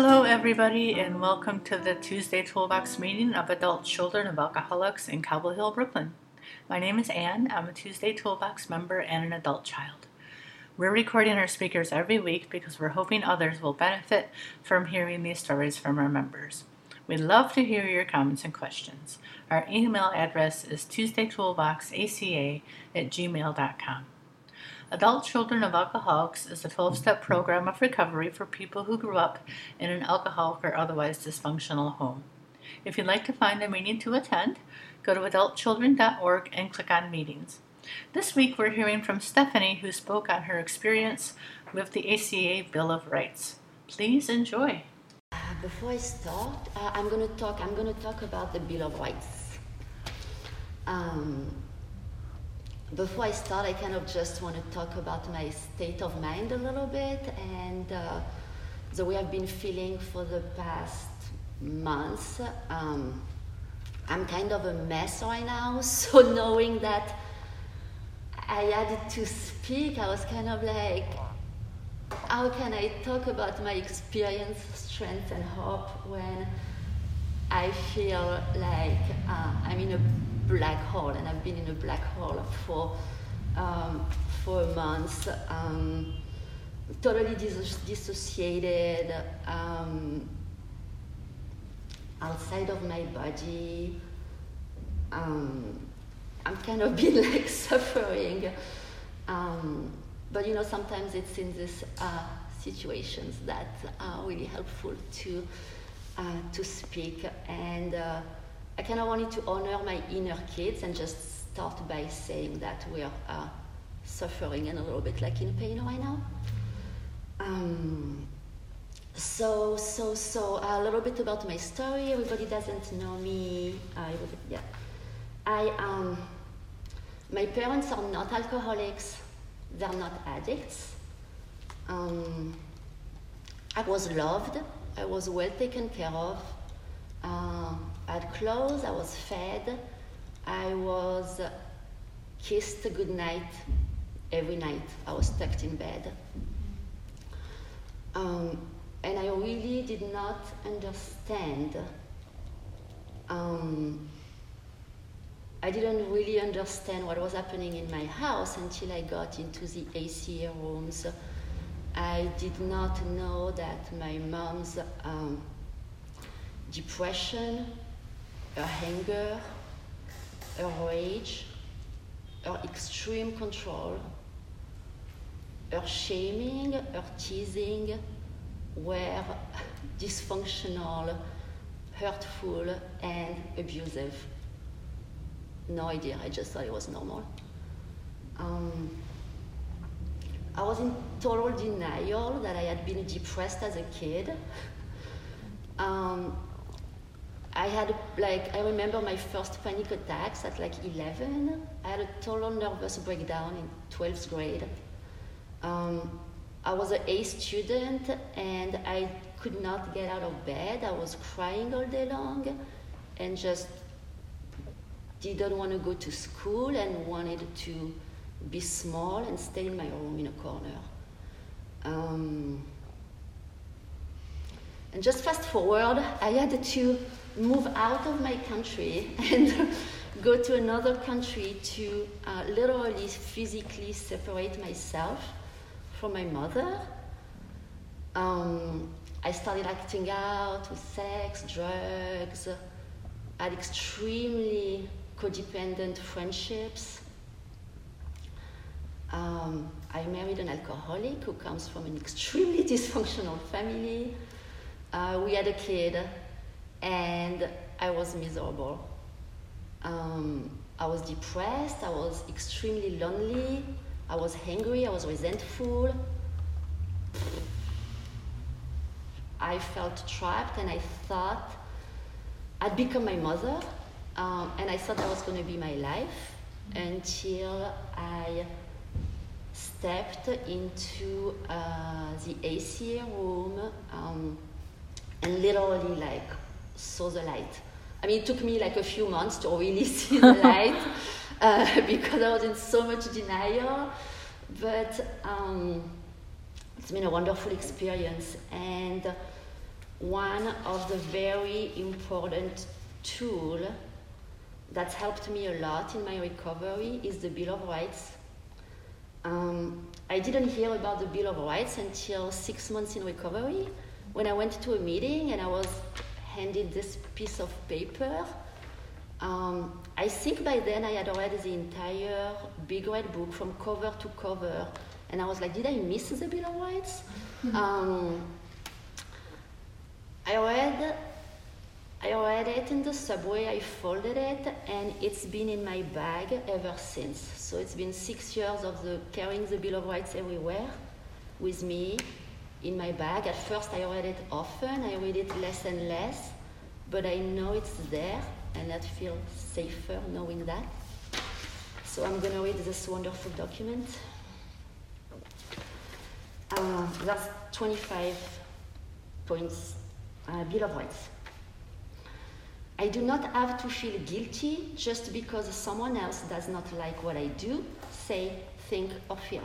Hello, everybody, and welcome to the Tuesday Toolbox meeting of adult children of alcoholics in Cobble Hill, Brooklyn. My name is Anne. I'm a Tuesday Toolbox member and an adult child. We're recording our speakers every week because we're hoping others will benefit from hearing these stories from our members. We'd love to hear your comments and questions. Our email address is tuesdaytoolboxaca at gmail.com. Adult Children of Alcoholics is a 12 step program of recovery for people who grew up in an alcoholic or otherwise dysfunctional home. If you'd like to find a meeting to attend, go to adultchildren.org and click on meetings. This week we're hearing from Stephanie, who spoke on her experience with the ACA Bill of Rights. Please enjoy. Before I start, uh, I'm going to talk. I'm going to talk about the Bill of Rights. Um, before I start, I kind of just want to talk about my state of mind a little bit and uh, the way I've been feeling for the past months. Um, I'm kind of a mess right now, so knowing that I had to speak, I was kind of like, how can I talk about my experience, strength, and hope when I feel like uh, I'm in a black hole, and I've been in a black hole for um, for months, um, totally dis- dissociated, um, outside of my body. Um, I'm kind of been like suffering. Um, but you know, sometimes it's in these uh, situations that are really helpful to to speak. And uh, I kind of wanted to honor my inner kids and just start by saying that we're uh, suffering and a little bit like in pain right now. Um, so, so, so a little bit about my story. Everybody doesn't know me. I yeah. I um, my parents are not alcoholics, they're not addicts. Um, I was loved, I was well taken care of. Uh, I had clothes, I was fed, I was kissed goodnight every night. I was tucked in bed. Um, and I really did not understand um, I didn't really understand what was happening in my house until I got into the ACA rooms. I did not know that my mom's um, depression, her anger, her rage, her extreme control, her shaming, her teasing were dysfunctional, hurtful, and abusive no idea. I just thought it was normal. Um, I was in total denial that I had been depressed as a kid. Um, I had like I remember my first panic attacks at like 11. I had a total nervous breakdown in 12th grade. Um, I was an A student and I could not get out of bed. I was crying all day long and just didn't want to go to school and wanted to be small and stay in my room in a corner. Um, and just fast forward, I had to move out of my country and go to another country to uh, literally physically separate myself from my mother. Um, I started acting out with sex, drugs, had extremely codependent friendships. Um, I married an alcoholic who comes from an extremely dysfunctional family. Uh, we had a kid, and I was miserable. Um, I was depressed, I was extremely lonely, I was angry, I was resentful. I felt trapped, and I thought I'd become my mother um, and I thought that was going to be my life until I stepped into uh, the ACA room um, and literally like saw the light. I mean, it took me like a few months to really see the light uh, because I was in so much denial. But um, it's been a wonderful experience. And one of the very important tool that's helped me a lot in my recovery is the Bill of Rights. Um, I didn't hear about the Bill of Rights until six months in recovery when I went to a meeting and I was handed this piece of paper. Um, I think by then I had read the entire big red book from cover to cover, and I was like, did I miss the Bill of Rights? um, I read I read it in the subway, I folded it, and it's been in my bag ever since. So it's been six years of the carrying the Bill of Rights everywhere with me in my bag. At first, I read it often, I read it less and less, but I know it's there, and I feel safer knowing that. So I'm going to read this wonderful document. Uh, that's 25 points, uh, Bill of Rights. I do not have to feel guilty just because someone else does not like what I do, say, think, or feel.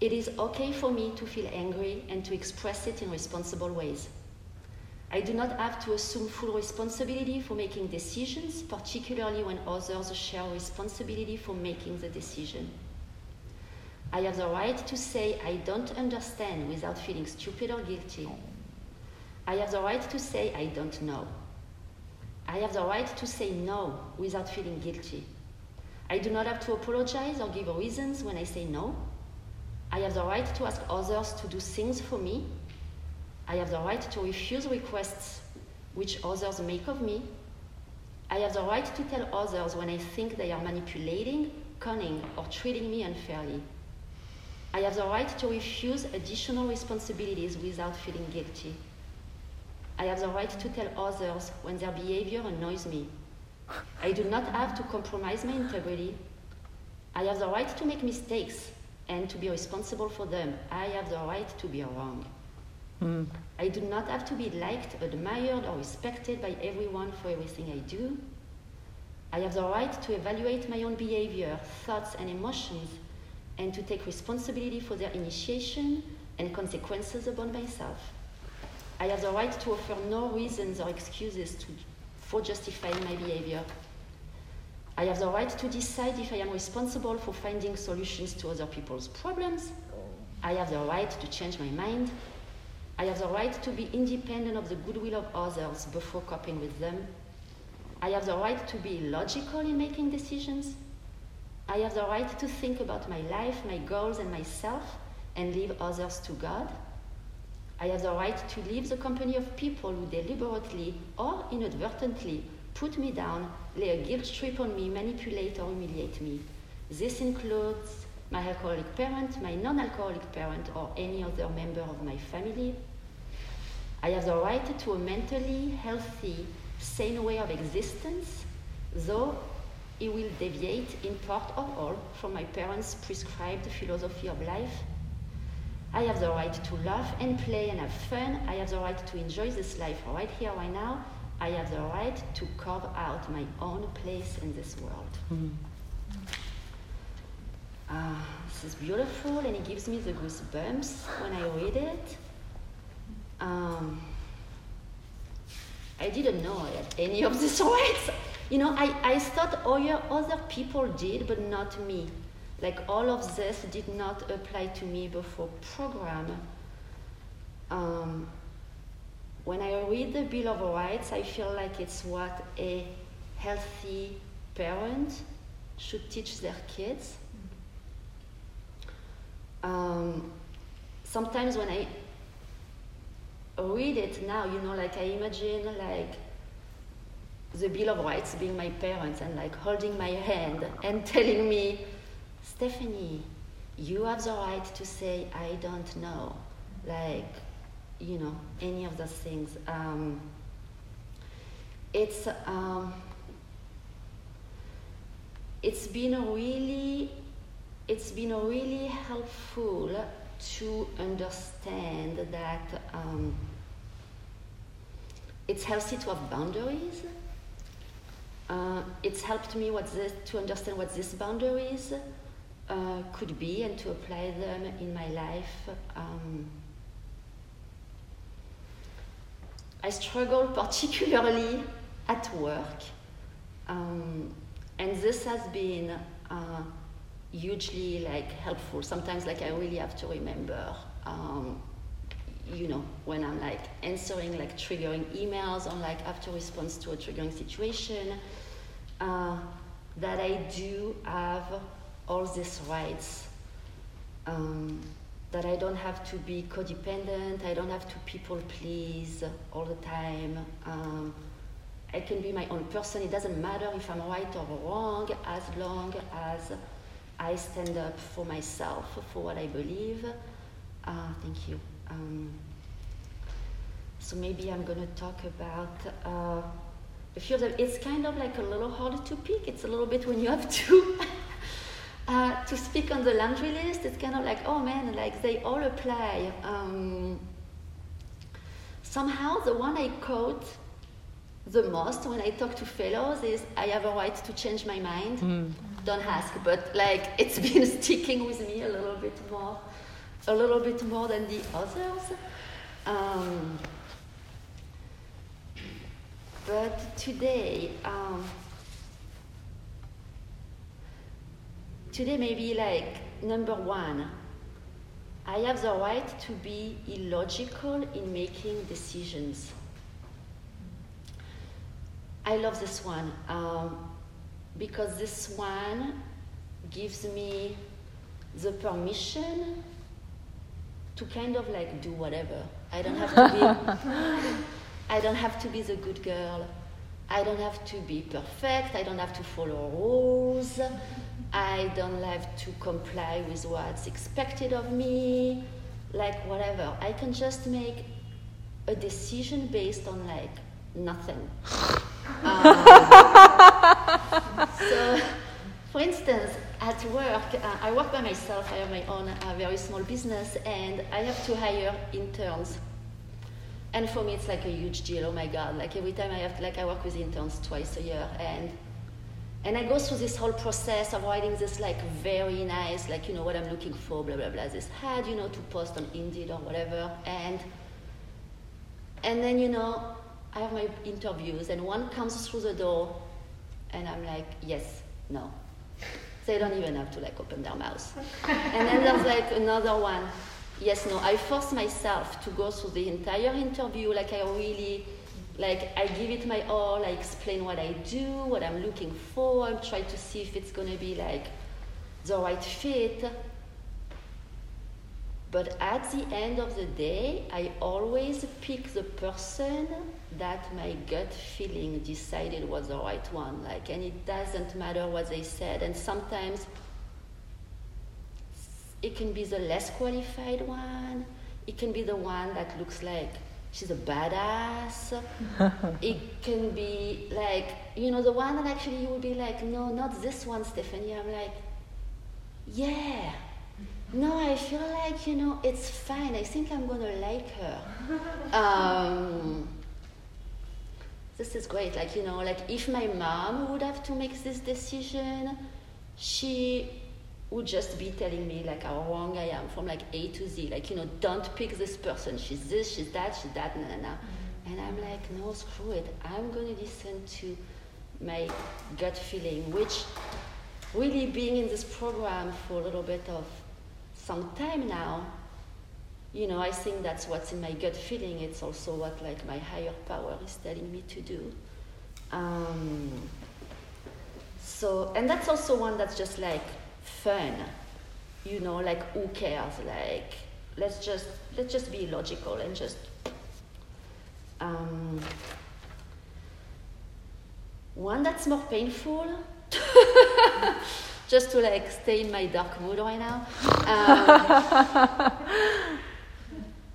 It is okay for me to feel angry and to express it in responsible ways. I do not have to assume full responsibility for making decisions, particularly when others share responsibility for making the decision. I have the right to say I don't understand without feeling stupid or guilty. I have the right to say I don't know. I have the right to say no without feeling guilty. I do not have to apologize or give reasons when I say no. I have the right to ask others to do things for me. I have the right to refuse requests which others make of me. I have the right to tell others when I think they are manipulating, cunning, or treating me unfairly. I have the right to refuse additional responsibilities without feeling guilty. I have the right to tell others when their behavior annoys me. I do not have to compromise my integrity. I have the right to make mistakes and to be responsible for them. I have the right to be wrong. Mm. I do not have to be liked, admired, or respected by everyone for everything I do. I have the right to evaluate my own behavior, thoughts, and emotions, and to take responsibility for their initiation and consequences upon myself. I have the right to offer no reasons or excuses to, for justifying my behavior. I have the right to decide if I am responsible for finding solutions to other people's problems. I have the right to change my mind. I have the right to be independent of the goodwill of others before coping with them. I have the right to be logical in making decisions. I have the right to think about my life, my goals, and myself and leave others to God. I have the right to leave the company of people who deliberately or inadvertently put me down, lay a guilt trip on me, manipulate or humiliate me. This includes my alcoholic parent, my non alcoholic parent, or any other member of my family. I have the right to a mentally healthy, sane way of existence, though it will deviate in part or all from my parents' prescribed philosophy of life I have the right to laugh and play and have fun. I have the right to enjoy this life right here, right now. I have the right to carve out my own place in this world. Mm-hmm. Uh, this is beautiful and it gives me the goosebumps when I read it. Um, I didn't know I had any of these rights. You know, I, I thought other, other people did, but not me like all of this did not apply to me before program. Um, when I read the Bill of Rights, I feel like it's what a healthy parent should teach their kids. Um, sometimes when I read it now, you know, like I imagine like the Bill of Rights being my parents and like holding my hand and telling me, Stephanie, you have the right to say, I don't know. Like, you know, any of those things. Um, it's, um, it's been a really, it's been a really helpful to understand that um, it's healthy to have boundaries. Uh, it's helped me what this, to understand what this boundaries uh, could be and to apply them in my life. Um, I struggle particularly at work, um, and this has been uh, hugely like helpful. Sometimes, like I really have to remember, um, you know, when I'm like answering like triggering emails or like after response to a triggering situation, uh, that I do have all these rights. Um, that I don't have to be codependent, I don't have to people please all the time. Um, I can be my own person. It doesn't matter if I'm right or wrong, as long as I stand up for myself, for what I believe. Uh, thank you. Um, so maybe I'm going to talk about uh, a few of them. It's kind of like a little hard to pick. It's a little bit when you have to uh, to speak on the laundry list. It's kind of like, oh man, like they all apply. Um, somehow the one I quote the most when I talk to fellows is I have a right to change my mind. Mm. Don't ask, but like it's been sticking with me a little bit more, a little bit more than the others. Um, but today, um, today maybe like number one, I have the right to be illogical in making decisions. I love this one um, because this one gives me the permission to kind of like do whatever. I don't have to be I don't have to be the good girl. I don't have to be perfect. I don't have to follow rules. I don't have to comply with what's expected of me. Like whatever. I can just make a decision based on like nothing. Um, so, for instance, at work, uh, I work by myself. I have my own uh, very small business, and I have to hire interns. And for me, it's like a huge deal. Oh my God! Like every time I have, to, like I work with interns twice a year, and and I go through this whole process of writing this like very nice, like you know what I'm looking for, blah blah blah. This ad, you know, to post on Indeed or whatever, and and then you know I have my interviews, and one comes through the door, and I'm like, yes, no. They don't even have to like open their mouth. and then there's like another one, yes, no. I force myself to go through the entire interview, like I really, like I give it my all. I explain what I do, what I'm looking for. I try to see if it's gonna be like the right fit. But at the end of the day, I always pick the person that my gut feeling decided was the right one. Like, and it doesn't matter what they said. And sometimes it can be the less qualified one. It can be the one that looks like she's a badass. it can be like, you know, the one that actually you will be like, no, not this one, Stephanie. I'm like, yeah. No, I feel like, you know, it's fine. I think I'm going to like her. Um, this is great. Like, you know, like if my mom would have to make this decision, she would just be telling me like how wrong I am from like A to Z. Like, you know, don't pick this person. She's this, she's that, she's that, na na na. Mm-hmm. And I'm like, no, screw it. I'm going to listen to my gut feeling, which really being in this program for a little bit of some time now, you know, I think that's what's in my gut feeling. It's also what like my higher power is telling me to do. Um, so, and that's also one that's just like fun, you know, like who cares? Like, let's just let's just be logical and just. Um, one that's more painful. just to like stay in my dark mood right now. Um,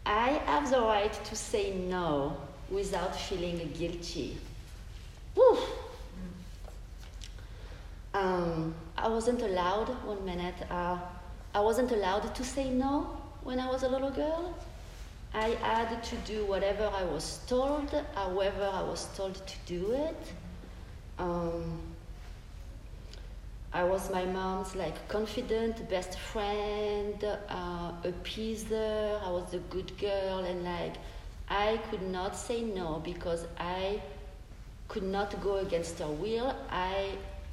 I have the right to say no without feeling guilty. Um, I wasn't allowed, one minute, uh, I wasn't allowed to say no when I was a little girl. I had to do whatever I was told, however I was told to do it. Um, I was my mom's like confident best friend, uh, appeaser. I was the good girl, and like I could not say no because I could not go against her will. I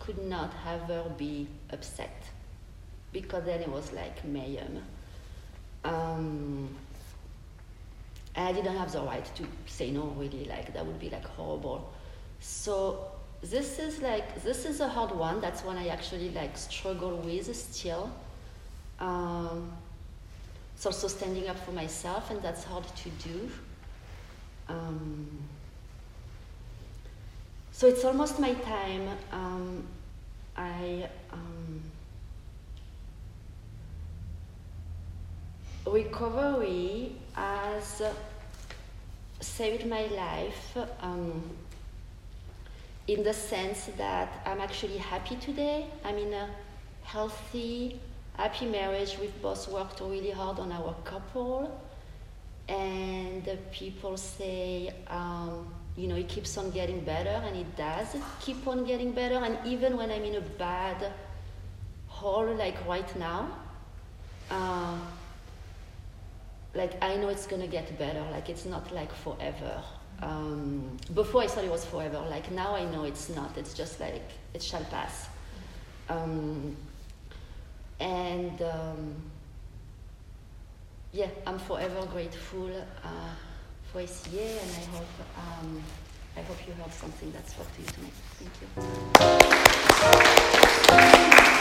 could not have her be upset because then it was like mayhem. Um, I didn't have the right to say no, really, like that would be like horrible. So this is like this is a hard one. That's one I actually like struggle with still. Um, it's also standing up for myself, and that's hard to do. Um, so it's almost my time. Um, I um, recovery has saved my life um, in the sense that I'm actually happy today. I'm in a healthy, happy marriage. We've both worked really hard on our couple, and people say, um, you know, it keeps on getting better, and it does keep on getting better. And even when I'm in a bad hole, like right now, uh, like I know it's gonna get better. Like it's not like forever. Um, before I thought it was forever. Like now I know it's not. It's just like it shall pass. Um, and um, yeah, I'm forever grateful uh, for ACA, and I hope um, I hope you heard something that spoke to you tonight. Thank you.